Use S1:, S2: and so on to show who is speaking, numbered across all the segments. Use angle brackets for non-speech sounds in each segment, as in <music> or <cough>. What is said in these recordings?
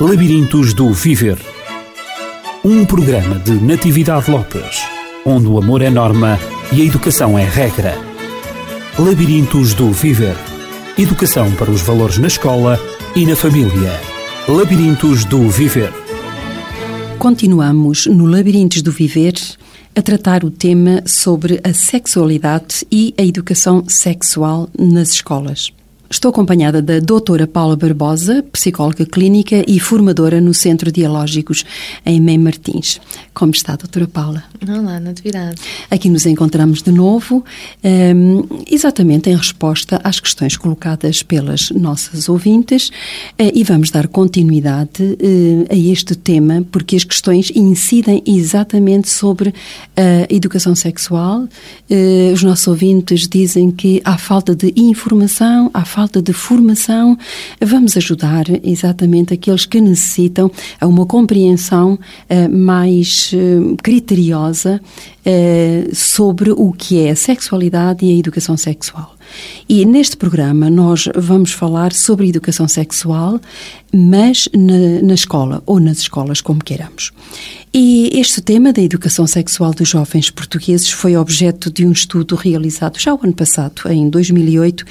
S1: Labirintos do Viver. Um programa de Natividade Lopes, onde o amor é norma e a educação é regra. Labirintos do Viver. Educação para os valores na escola e na família. Labirintos do Viver.
S2: Continuamos no Labirintos do Viver a tratar o tema sobre a sexualidade e a educação sexual nas escolas. Estou acompanhada da doutora Paula Barbosa, psicóloga clínica e formadora no Centro Dialógicos em Mem Martins. Como está, doutora Paula?
S3: Olá, Natividade.
S2: Aqui nos encontramos de novo, um, exatamente em resposta às questões colocadas pelas nossas ouvintes uh, e vamos dar continuidade uh, a este tema porque as questões incidem exatamente sobre a educação sexual. Uh, os nossos ouvintes dizem que há falta de informação, há falta de formação. Vamos ajudar exatamente aqueles que necessitam a uma compreensão mais eh, criteriosa eh, sobre o que é a sexualidade e a educação sexual. E neste programa nós vamos falar sobre educação sexual, mas na, na, escola ou nas escolas, como queiramos. E este tema da educação sexual dos jovens portugueses foi objeto de um estudo realizado já o ano passado, em 2008,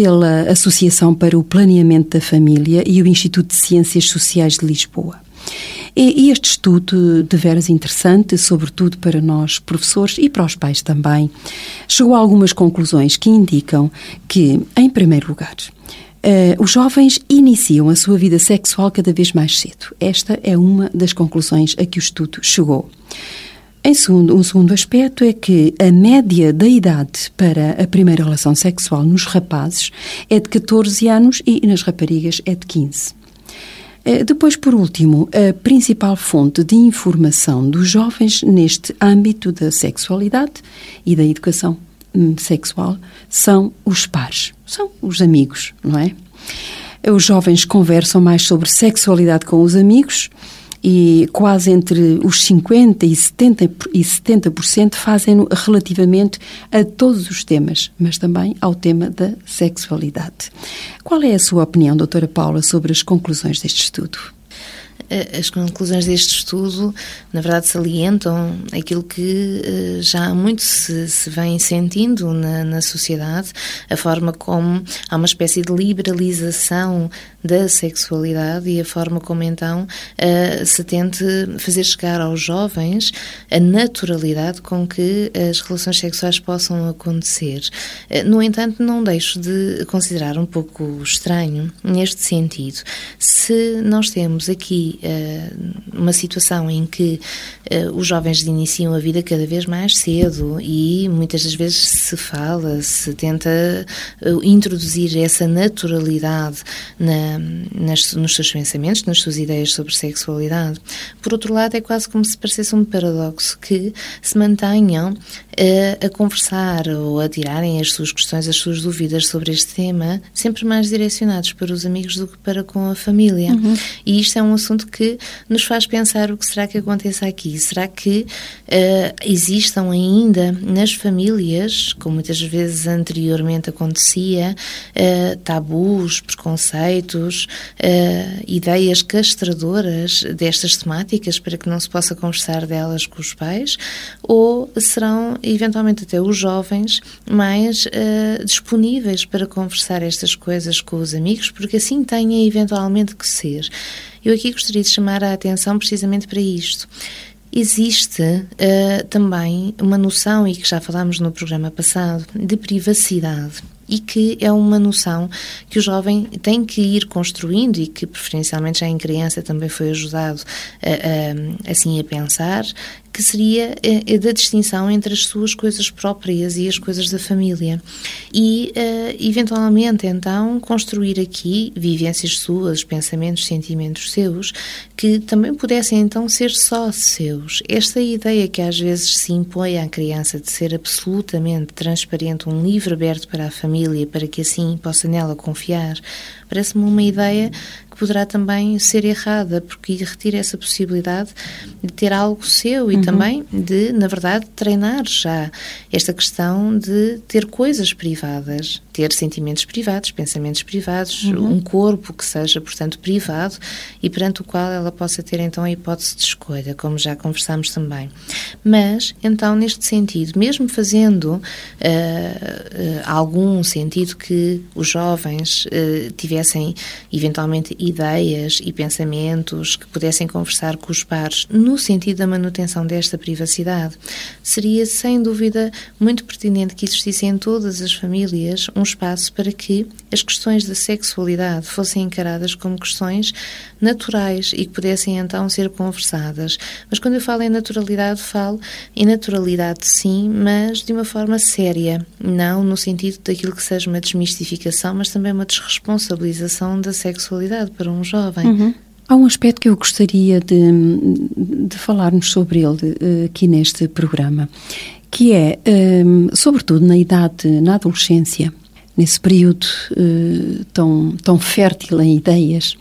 S2: pela Associação para o Planeamento da Família e o Instituto de Ciências Sociais de Lisboa. E este estudo, de veras interessante, sobretudo para nós professores e para os pais também, chegou a algumas conclusões que indicam que, em primeiro lugar, Uh, os jovens iniciam a sua vida sexual cada vez mais cedo. Esta é uma das conclusões a que o estudo chegou. Em segundo, um segundo aspecto é que a média da idade para a primeira relação sexual nos rapazes é de 14 anos e nas raparigas é de 15. Eh, depois, por último, a principal fonte de informação dos jovens neste âmbito da sexualidade e da educação hum, sexual são os pares, são os amigos, não é? Os jovens conversam mais sobre sexualidade com os amigos e quase entre os 50% e 70%, e 70 fazem-no relativamente a todos os temas, mas também ao tema da sexualidade. Qual é a sua opinião, doutora Paula, sobre as conclusões deste estudo?
S3: as conclusões deste estudo, na verdade, salientam aquilo que uh, já muito se, se vem sentindo na, na, sociedade, a forma como há uma espécie de liberalização da sexualidade e a forma como então uh, se tente fazer chegar aos jovens a naturalidade com que as relações sexuais possam acontecer. Uh, no entanto, não deixo de considerar um pouco estranho neste sentido. Se nós temos aqui uh, uma situação em que os jovens iniciam a vida cada vez mais cedo e muitas das vezes se fala, se tenta introduzir essa naturalidade na nas, nos seus pensamentos, nas suas ideias sobre sexualidade. Por outro lado, é quase como se parecesse um paradoxo que se mantenham a, a conversar ou a tirarem as suas questões, as suas dúvidas sobre este tema, sempre mais direcionados para os amigos do que para com a família. Uhum. E isto é um assunto que nos faz pensar o que será que aconteça aqui. Será que uh, existam ainda nas famílias, como muitas vezes anteriormente acontecia, uh, tabus, preconceitos, uh, ideias castradoras destas temáticas para que não se possa conversar delas com os pais? Ou serão eventualmente até os jovens mais uh, disponíveis para conversar estas coisas com os amigos, porque assim têm eventualmente que ser. Eu aqui gostaria de chamar a atenção precisamente para isto. Existe uh, também uma noção, e que já falámos no programa passado, de privacidade e que é uma noção que o jovem tem que ir construindo e que preferencialmente já em criança também foi ajudado a, a, assim a pensar que seria a, da distinção entre as suas coisas próprias e as coisas da família. E, uh, eventualmente, então, construir aqui vivências suas, pensamentos, sentimentos seus, que também pudessem, então, ser só seus. Esta ideia que às vezes se impõe à criança de ser absolutamente transparente, um livro aberto para a família para que assim possa nela confiar, parece-me uma ideia que poderá também ser errada, porque retira essa possibilidade de ter algo seu e uhum. também de, na verdade, treinar já esta questão de ter coisas privadas ter sentimentos privados, pensamentos privados, uhum. um corpo que seja, portanto, privado e perante o qual ela possa ter então a hipótese de escolha, como já conversámos também. Mas, então, neste sentido, mesmo fazendo uh, uh, algum sentido que os jovens uh, tivessem eventualmente ideias e pensamentos que pudessem conversar com os pares no sentido da manutenção desta privacidade, seria sem dúvida muito pertinente que existisse em todas as famílias um espaço para que as questões da sexualidade fossem encaradas como questões naturais e que pudessem então ser conversadas. Mas quando eu falo em naturalidade, falo em naturalidade sim, mas de uma forma séria, não no sentido daquilo que seja uma desmistificação, mas também uma desresponsabilização da sexualidade para um jovem.
S2: Uhum. Há um aspecto que eu gostaria de, de falarmos sobre ele eh, aqui neste programa, que é, eh, sobretudo na idade, na adolescência, nesse período uh, tão, tão fértil em ideias,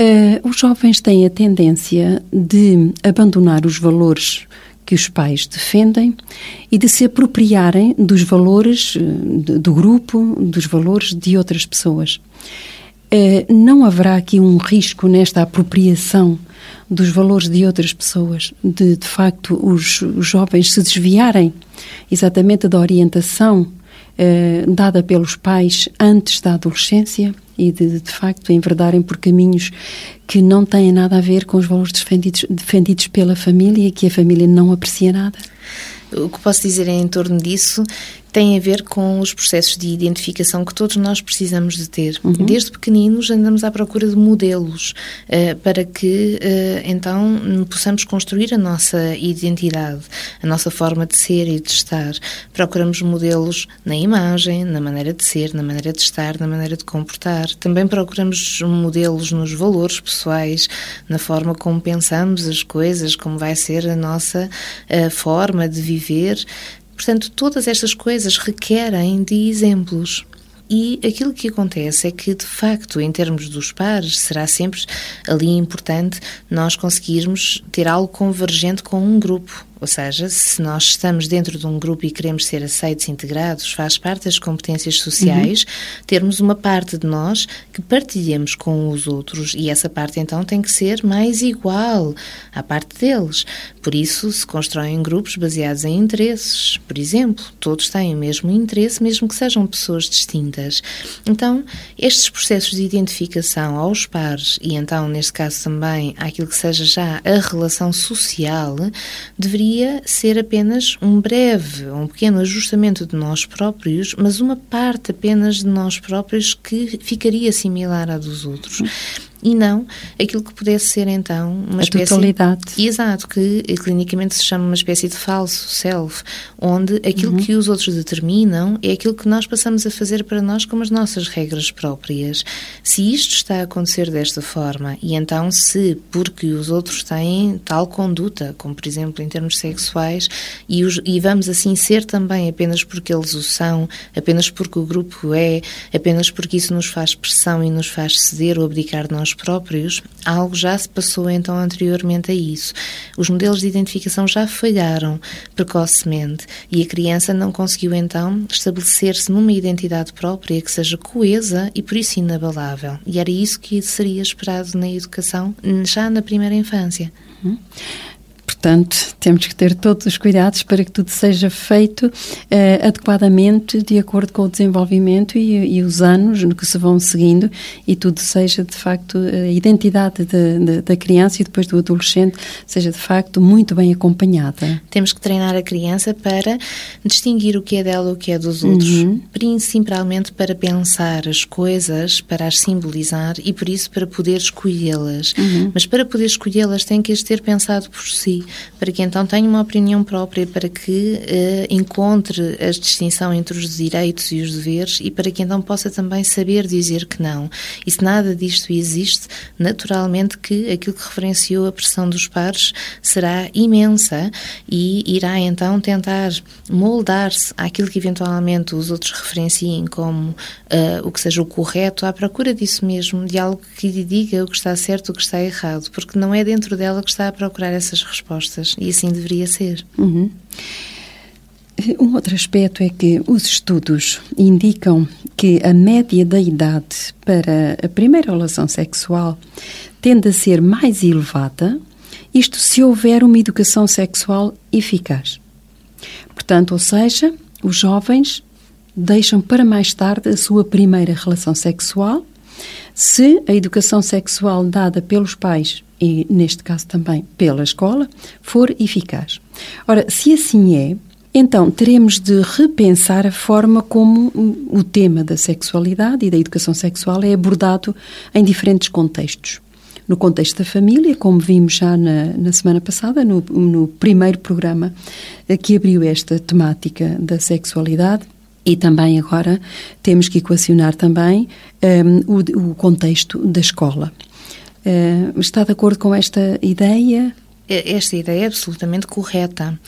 S2: uh, os jovens têm a tendência de abandonar os valores que os pais defendem e de se apropriarem dos valores uh, do grupo, dos valores de outras pessoas. não haverá aqui um risco nesta apropriação dos valores de outras pessoas, de de facto os, os jovens se desviarem exatamente da orientação eh, dada pelos pais antes da adolescência e de, de facto enverdarem por caminhos que não têm nada a ver com os valores defendidos, defendidos pela família e que a família não aprecia nada?
S3: O que posso dizer em torno disso tem a ver com os processos de identificação que todos nós precisamos de ter. Uhum. Desde pequeninos andamos à procura de modelos uh, para que uh, então possamos construir a nossa identidade, a nossa forma de ser e de estar. Procuramos modelos na imagem, na maneira de ser, na maneira de estar, na maneira de comportar. Também procuramos modelos nos valores pessoais, na forma como pensamos as coisas, como vai ser a nossa uh, forma de viver. Portanto, todas estas coisas requerem de exemplos. E aquilo que acontece é que, de facto, em termos dos pares, será sempre ali importante nós conseguirmos ter algo convergente com um grupo. Ou seja, se nós estamos dentro de um grupo e queremos ser aceitos e integrados, faz parte das competências sociais uhum. termos uma parte de nós que partilhemos com os outros e essa parte então tem que ser mais igual à parte deles. Por isso se constroem grupos baseados em interesses, por exemplo. Todos têm o mesmo interesse, mesmo que sejam pessoas distintas. Então, estes processos de identificação aos pares e então, neste caso também, àquilo que seja já a relação social, deveriam ser apenas um breve, um pequeno ajustamento de nós próprios, mas uma parte apenas de nós próprios que ficaria similar à dos outros e não aquilo que pudesse ser então uma
S2: a
S3: espécie
S2: totalidade.
S3: exato que clinicamente se chama uma espécie de falso self onde aquilo uhum. que os outros determinam é aquilo que nós passamos a fazer para nós como as nossas regras próprias se isto está a acontecer desta forma e então se porque os outros têm tal conduta como por exemplo em termos sexuais e, os, e vamos assim ser também apenas porque eles o são apenas porque o grupo é apenas porque isso nos faz pressão e nos faz ceder ou abdicar de nós nós próprios, algo já se passou então anteriormente a isso. Os modelos de identificação já falharam precocemente e a criança não conseguiu então estabelecer-se numa identidade própria que seja coesa e por isso inabalável. E era isso que seria esperado na educação já na primeira infância.
S2: Uhum. Portanto, temos que ter todos os cuidados para que tudo seja feito uh, adequadamente, de acordo com o desenvolvimento e, e, os anos no que se vão seguindo, e tudo seja, de facto, a identidade de, de, da criança e depois do adolescente seja, de facto, muito bem acompanhada.
S3: Temos que treinar a criança para distinguir o que é dela e o que é dos outros, uhum. principalmente para pensar as coisas, para as simbolizar e, por isso, para poder escolhê-las. Uhum. Mas para poder escolhê-las, tem que as ter pensado por si para que então tenha uma opinião própria, para que uh, encontre a distinção entre os direitos e os deveres e para que então possa também saber dizer que não. E se nada disto existe, naturalmente que aquilo que referenciou a pressão dos pares será imensa e irá então tentar moldar-se àquilo que eventualmente os outros referenciem como uh, o que seja o correto, à procura disso mesmo, de algo que lhe diga o que está certo, o que está errado, porque não é dentro dela que está a procurar essas respostas e assim deveria ser.
S2: Uhum. Um outro aspecto é que os estudos indicam que a média da idade para a primeira relação sexual tende a ser mais elevada, isto se houver uma educação sexual eficaz. Portanto, ou seja, os jovens deixam para mais tarde a sua primeira relação sexual se a educação sexual dada pelos pais e, neste caso também pela escola, for eficaz. Ora, se assim é, então teremos de repensar a forma como o tema da sexualidade e da educação sexual é abordado em diferentes contextos. No contexto da família, como vimos já na, na semana passada, no, no primeiro programa eh, que abriu esta temática da sexualidade, e também agora temos que equacionar também um, ehm, o, o, contexto da escola. Uh, está de acordo com esta ideia?
S3: Esta ideia é absolutamente correta,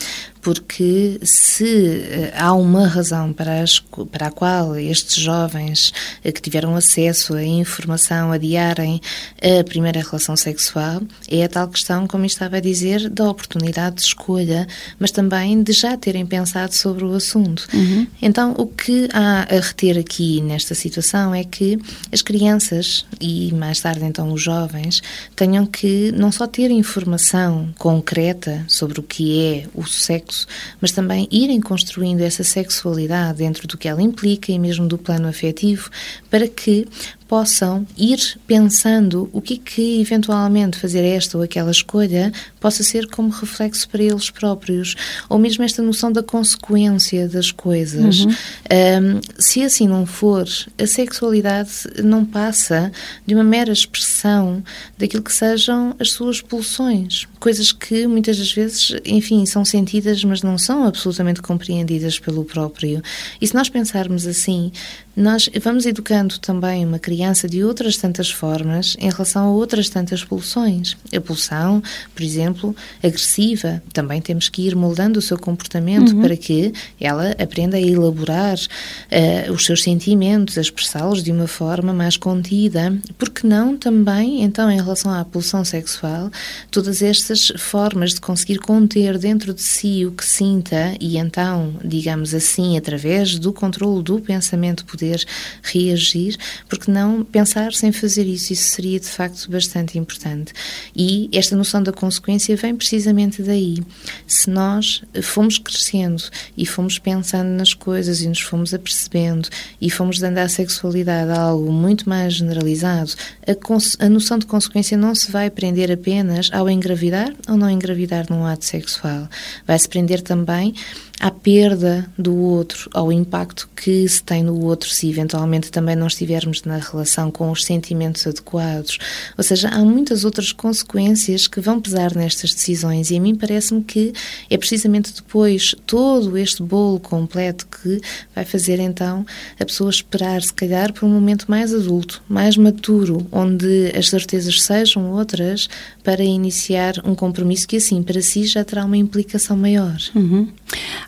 S3: porque se eh, há uma razão para, as, para a qual estes jovens eh, que tiveram acesso à informação adiarem a primeira relação sexual, é a tal questão, como estava a dizer, da oportunidade de escolha, mas também de já terem pensado sobre o assunto. Uhum. Então, o que há a reter aqui nesta situação é que as crianças e mais tarde então os jovens tenham que não só ter informação concreta sobre o que é o sexo sexo, mas também irem construindo essa sexualidade dentro do que ela implica e mesmo do plano afetivo, para que possam ir pensando o que é que eventualmente fazer esta ou aquela escolha possa ser como reflexo para eles próprios, ou mesmo esta noção da consequência das coisas. Uhum. Um, se assim não for, a sexualidade não passa de uma mera expressão daquilo que sejam as suas pulsões, coisas que muitas das vezes, enfim, são sentidas, mas não são absolutamente compreendidas pelo próprio. E se nós pensarmos assim, nós vamos educando também uma criança de outras tantas formas em relação a outras tantas pulsões. A pulsão, por exemplo, agressiva, também temos que ir moldando o seu comportamento uhum. para que ela aprenda a elaborar uh, os seus sentimentos, a expressá-los de uma forma mais contida. Porque não também, então, em relação à pulsão sexual, todas estas formas de conseguir conter dentro de si o que sinta e então, digamos assim, através do controle do pensamento poder reagir, porque não pensar sem fazer isso? Isso seria de facto bastante importante. E esta noção da consequência vem precisamente daí. Se nós fomos crescendo e fomos pensando nas coisas e nos fomos apercebendo e fomos dando à sexualidade algo muito mais generalizado, a, a noção de consequência não se vai prender apenas ao engravidar ou não engravidar num ato sexual. Vai-se prender também à perda do outro, ao impacto que se tem no outro se eventualmente também não estivermos na relação com os sentimentos adequados. Ou seja, há muitas outras consequências que vão pesar nestas decisões e a mim parece-me que é precisamente depois todo este bolo completo que vai fazer então a pessoa esperar, se calhar, por um momento mais adulto, mais maturo, onde as certezas sejam outras para iniciar um compromisso que assim para si já terá uma implicação maior.
S2: Uhum.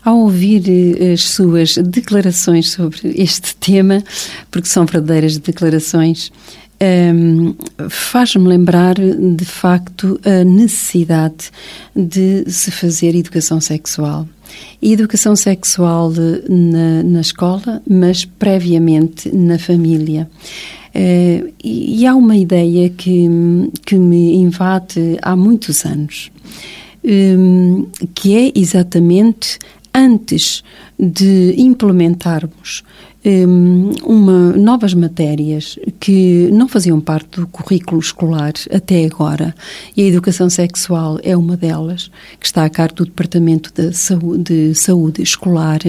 S2: Ao ouvir eh, as suas declarações sobre este tema, porque são verdadeiras declarações, um, ehm, faz-me lembrar de facto a necessidade de se fazer educação sexual. E educação sexual na, na escola, mas previamente na família. Uh, e, e há uma ideia que, que me invade há muitos anos, um, que é exatamente antes de implementarmos uma, novas matérias que não faziam parte do currículo escolar até agora, e a educação sexual é uma delas, que está a cargo do Departamento de Saúde, de Saúde Escolar,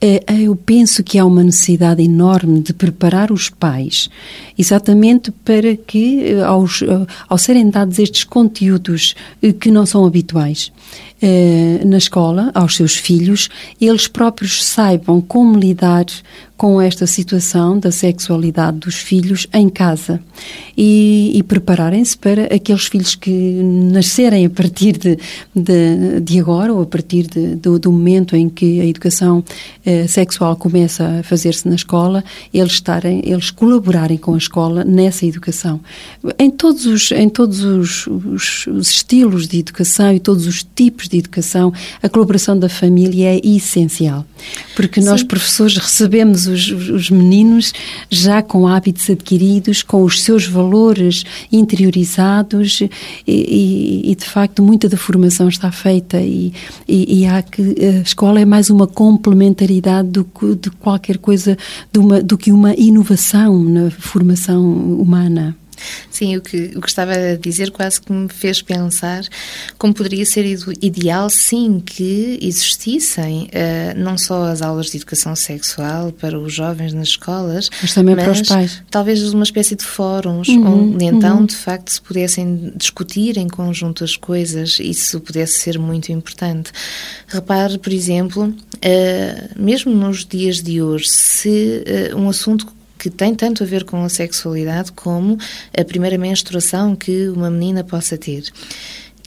S2: é, eu penso que há uma necessidade enorme de preparar os pais, exatamente para que, aos, ao serem dados estes conteúdos eh, que não são habituais, eh, na escola aos seus filhos, eles próprios saibam como lidar com esta situação da sexualidade dos filhos em casa e, e prepararem-se para aqueles filhos que nascerem a partir de, de, de agora ou a partir de, do, do, momento em que a educação eh, sexual começa a fazer-se na escola, eles estarem, eles colaborarem com a escola nessa educação. Em todos os, em todos os, os, os estilos de educação e todos os tipos de educação, a colaboração da família é essencial. Porque nós, Sim. professores, recebemos os, os meninos já com hábitos adquiridos, com os seus valores interiorizados e, e, e de facto, muita da formação está feita e, e, há que a escola é mais uma complementaridade do que de qualquer coisa, de uma, do que uma inovação na formação humana.
S3: Sim, o que, o que estava a dizer quase que me fez pensar como poderia ser ideal, sim, que existissem uh, não só as aulas de educação sexual para os jovens nas escolas,
S2: mas também mas para os pais.
S3: Talvez uma espécie de fóruns uhum, onde então, uhum. de facto, se pudessem discutir em conjunto as coisas, isso pudesse ser muito importante. Repare, por exemplo, uh, mesmo nos dias de hoje, se uh, um assunto que tem tanto a ver com a sexualidade como a primeira menstruação que uma menina possa ter.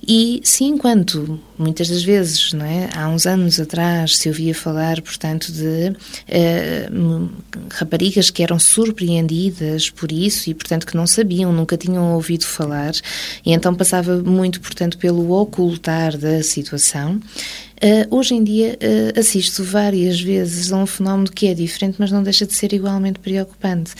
S3: E sim, enquanto muitas das vezes, não é? há uns anos atrás, se ouvia falar, portanto, de uh, raparigas que eram surpreendidas por isso e, portanto, que não sabiam, nunca tinham ouvido falar, e então passava muito, portanto, pelo ocultar da situação. Uh, hoje em dia uh, assisto várias vezes a um fenómeno que é diferente, mas não deixa de ser igualmente preocupante,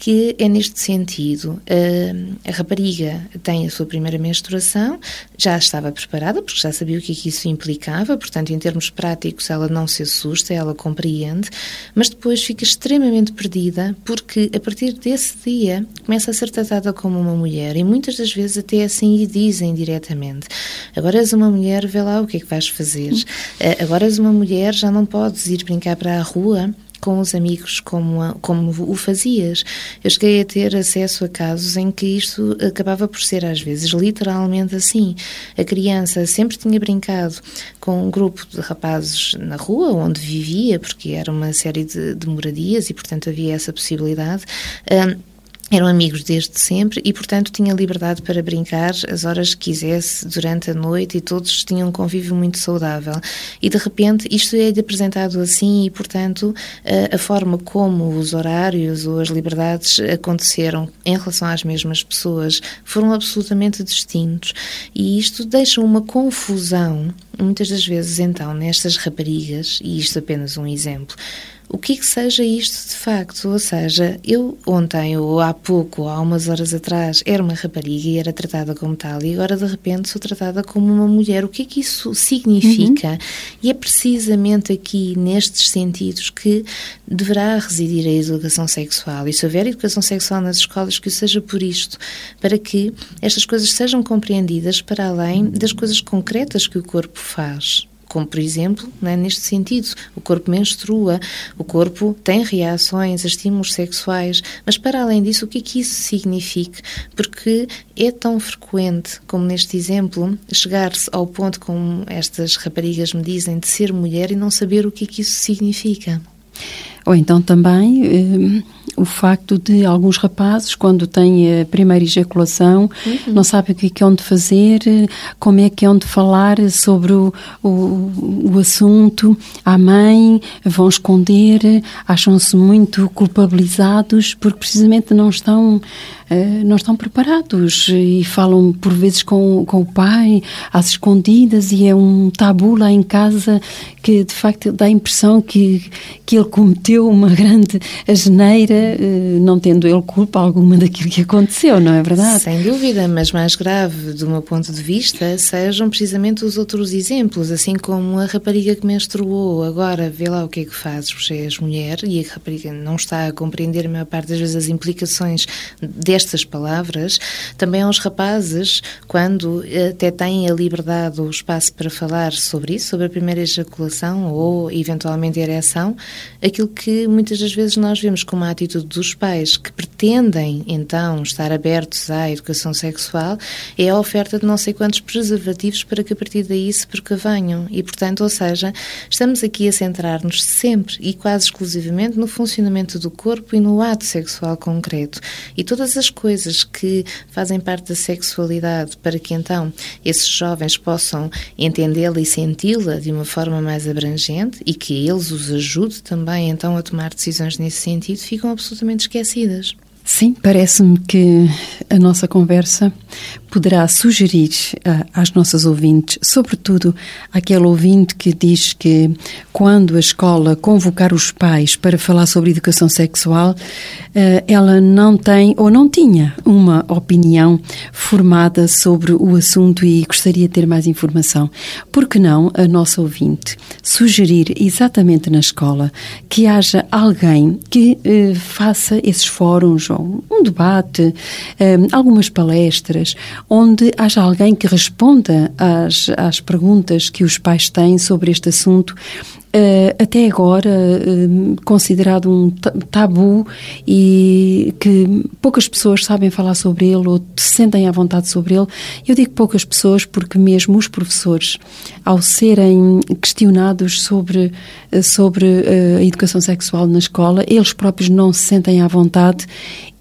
S3: que é neste sentido. Uh, a rapariga tem a sua primeira menstruação, já estava preparada, porque já sabia o que, é que isso implicava, portanto, em termos práticos, ela não se assusta, ela compreende, mas depois fica extremamente perdida, porque a partir desse dia começa a ser tratada como uma mulher, e muitas das vezes até assim lhe dizem diretamente: agora és uma mulher, vê lá o que é que vais fazer. Uh, agora és uma mulher, já não podes ir brincar para a rua com os amigos como, a, como o fazias. Eu cheguei a ter acesso a casos em que isto acabava por ser, às vezes, literalmente assim. A criança sempre tinha brincado com um grupo de rapazes na rua, onde vivia, porque era uma série de, de moradias e, portanto, havia essa possibilidade. Um, eram amigos desde sempre e, portanto, tinha liberdade para brincar as horas que quisesse durante a noite e todos tinham um convívio muito saudável. E, de repente, isto é apresentado assim e, portanto, a, a forma como os horários ou as liberdades aconteceram em relação às mesmas pessoas foram absolutamente distintos. E isto deixa uma confusão, muitas das vezes, então, nestas raparigas, e isto apenas um exemplo, o que que seja isto de facto. Ou seja, eu ontem ou há pouco, ou há umas horas atrás, era uma rapariga e era tratada como tal, e agora de repente sou tratada como uma mulher. O que é que isso significa? Uhum. E é precisamente aqui, nestes sentidos, que deverá residir a educação sexual. E se houver educação sexual nas escolas, que seja por isto, para que estas coisas sejam compreendidas para além das coisas concretas que o corpo faz como por exemplo, né, neste sentido, o corpo menstrua, o corpo tem reações a estímulos sexuais, mas para além disso, o que é que isso significa? Porque é tão frequente, como neste exemplo, chegar-se ao ponto, como estas raparigas me dizem, de ser mulher e não saber o que é que isso significa.
S2: Ou então também eh, o facto de alguns rapazes, quando têm a primeira ejaculação, uhum. não sabem o que é que é onde fazer, como é que é onde falar sobre o, o, o assunto à mãe, vão esconder, acham-se muito culpabilizados porque precisamente não estão não estão preparados e falam por vezes com, com o pai às escondidas e é um tabu lá em casa que de facto dá a impressão que, que ele cometeu uma <laughs> grande asneira, eh, não tendo ele culpa alguma daquilo que aconteceu, não é verdade?
S3: Sem dúvida, mas mais grave do meu ponto de vista sejam precisamente os outros exemplos, assim como a rapariga que menstruou, agora vê lá o que é que fazes, você és mulher e a rapariga não está a compreender a maior parte das vezes as implicações desta estas palavras, também aos rapazes, quando até têm a liberdade ou o espaço para falar sobre isso, sobre a primeira ejaculação ou eventualmente ereção, aquilo que muitas das vezes nós vemos como a atitude dos pais que pretendem então estar abertos à educação sexual é a oferta de não sei quantos preservativos para que a partir daí se precavenham. E, portanto, ou seja, estamos aqui a centrar-nos sempre e quase exclusivamente no funcionamento do corpo e no ato sexual concreto. E todas as coisas que fazem parte da sexualidade para que então esses jovens possam entendê-la e senti-la de uma forma mais abrangente e que eles os ajude também então a tomar decisões nesse sentido, ficam absolutamente esquecidas.
S2: Sim, parece-me que a nossa conversa poderá sugerir uh, às nossas ouvintes, sobretudo aquele ouvinte que diz que quando a escola convocar os pais para falar sobre educação sexual, uh, ela não tem ou não tinha uma opinião formada sobre o assunto e gostaria de ter mais informação. Por que não a nossa ouvinte sugerir exatamente na escola que haja alguém que uh, faça esses fóruns ou um debate, algumas palestras, onde haja alguém que responda às, às perguntas que os pais têm sobre este assunto Uh, até agora uh, considerado um tabu e que poucas pessoas sabem falar sobre ele ou se sentem à vontade sobre ele. Eu digo poucas pessoas porque mesmo os professores, ao serem questionados sobre, uh, sobre a educação sexual na escola, eles próprios não se sentem à vontade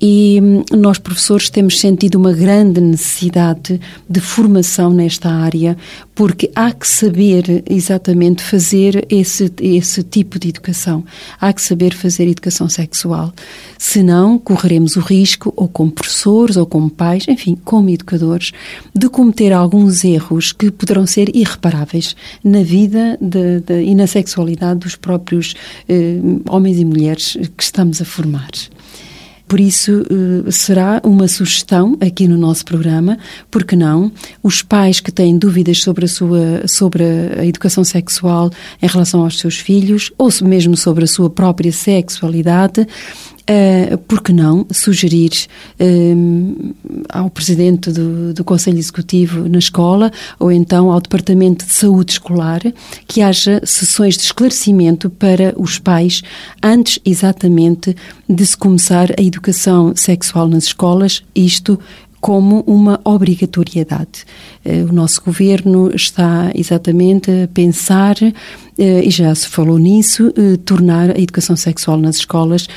S2: e hum, nós, professores, temos sentido uma grande necessidade de formação nesta área, porque há que saber exatamente fazer esse, esse tipo de educação. Há que saber fazer educação sexual. Senão, correremos o risco, ou como professores, ou como pais, enfim, como educadores, de cometer alguns erros que poderão ser irreparáveis na vida de, de, e na sexualidade dos próprios eh, homens e mulheres que estamos a formar. Por isso, eh, será uma sugestão aqui no nosso programa, porque não? Os pais que têm dúvidas sobre a sua sobre a educação sexual em relação aos seus filhos, ou mesmo sobre a sua própria sexualidade, uh, por que não sugerir uh, ao Presidente do, do Conselho Executivo na escola ou então ao Departamento de Saúde Escolar que haja sessões de esclarecimento para os pais antes exatamente de se começar a educação sexual nas escolas, isto como uma obrigatoriedade. Eh, o nosso governo está exatamente a pensar, eh, e já se falou nisso, eh, tornar a educação sexual nas escolas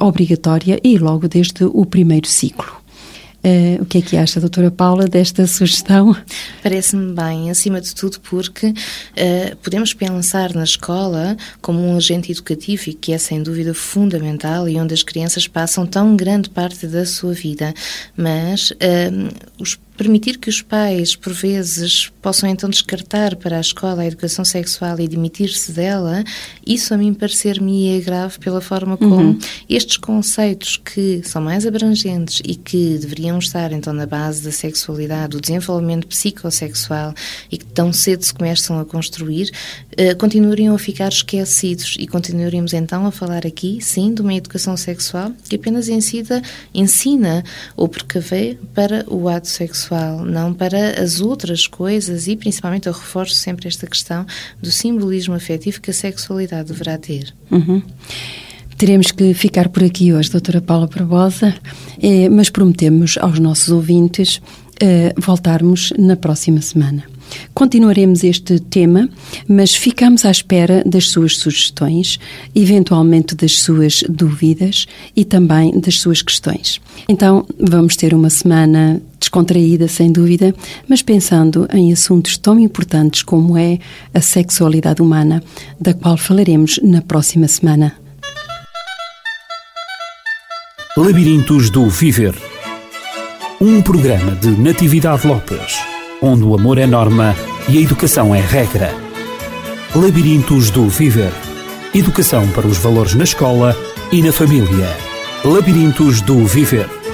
S2: obrigatória e logo desde o primeiro ciclo. Uh, o que é que acha, doutora Paula, desta sugestão?
S3: Parece-me bem, acima de tudo porque uh, podemos pensar na escola como um agente educativo e que é sem dúvida fundamental e onde as crianças passam tão grande parte da sua vida, mas uh, os Permitir que os pais, por vezes, possam então descartar para a escola a educação sexual e demitir-se dela, isso a mim parecer-me é grave pela forma como uhum. estes conceitos que são mais abrangentes e que deveriam estar então na base da sexualidade, do desenvolvimento psicossexual e que tão cedo se começam a construir, uh, continuariam a ficar esquecidos e continuaríamos então a falar aqui, sim, de uma educação sexual que apenas ensina, ensina ou precavê para o ato sexual não para as outras coisas e principalmente eu reforço sempre esta questão do simbolismo afetivo que a sexualidade deverá ter.
S2: Uhum. Teremos que ficar por aqui hoje, doutora Paula Barbosa, eh, mas prometemos aos nossos ouvintes eh, voltarmos na próxima semana. Continuaremos este tema, mas ficamos à espera das suas sugestões, eventualmente das suas dúvidas e também das suas questões. Então, vamos ter uma semana descontraída, sem dúvida, mas pensando em assuntos tão importantes como é a sexualidade humana, da qual falaremos na próxima semana.
S1: Labirintos do Viver um programa de Natividade Lopes onde o amor é norma e a educação é regra. Labirintos do Viver. Educação para os valores na escola e na família. Labirintos do Viver.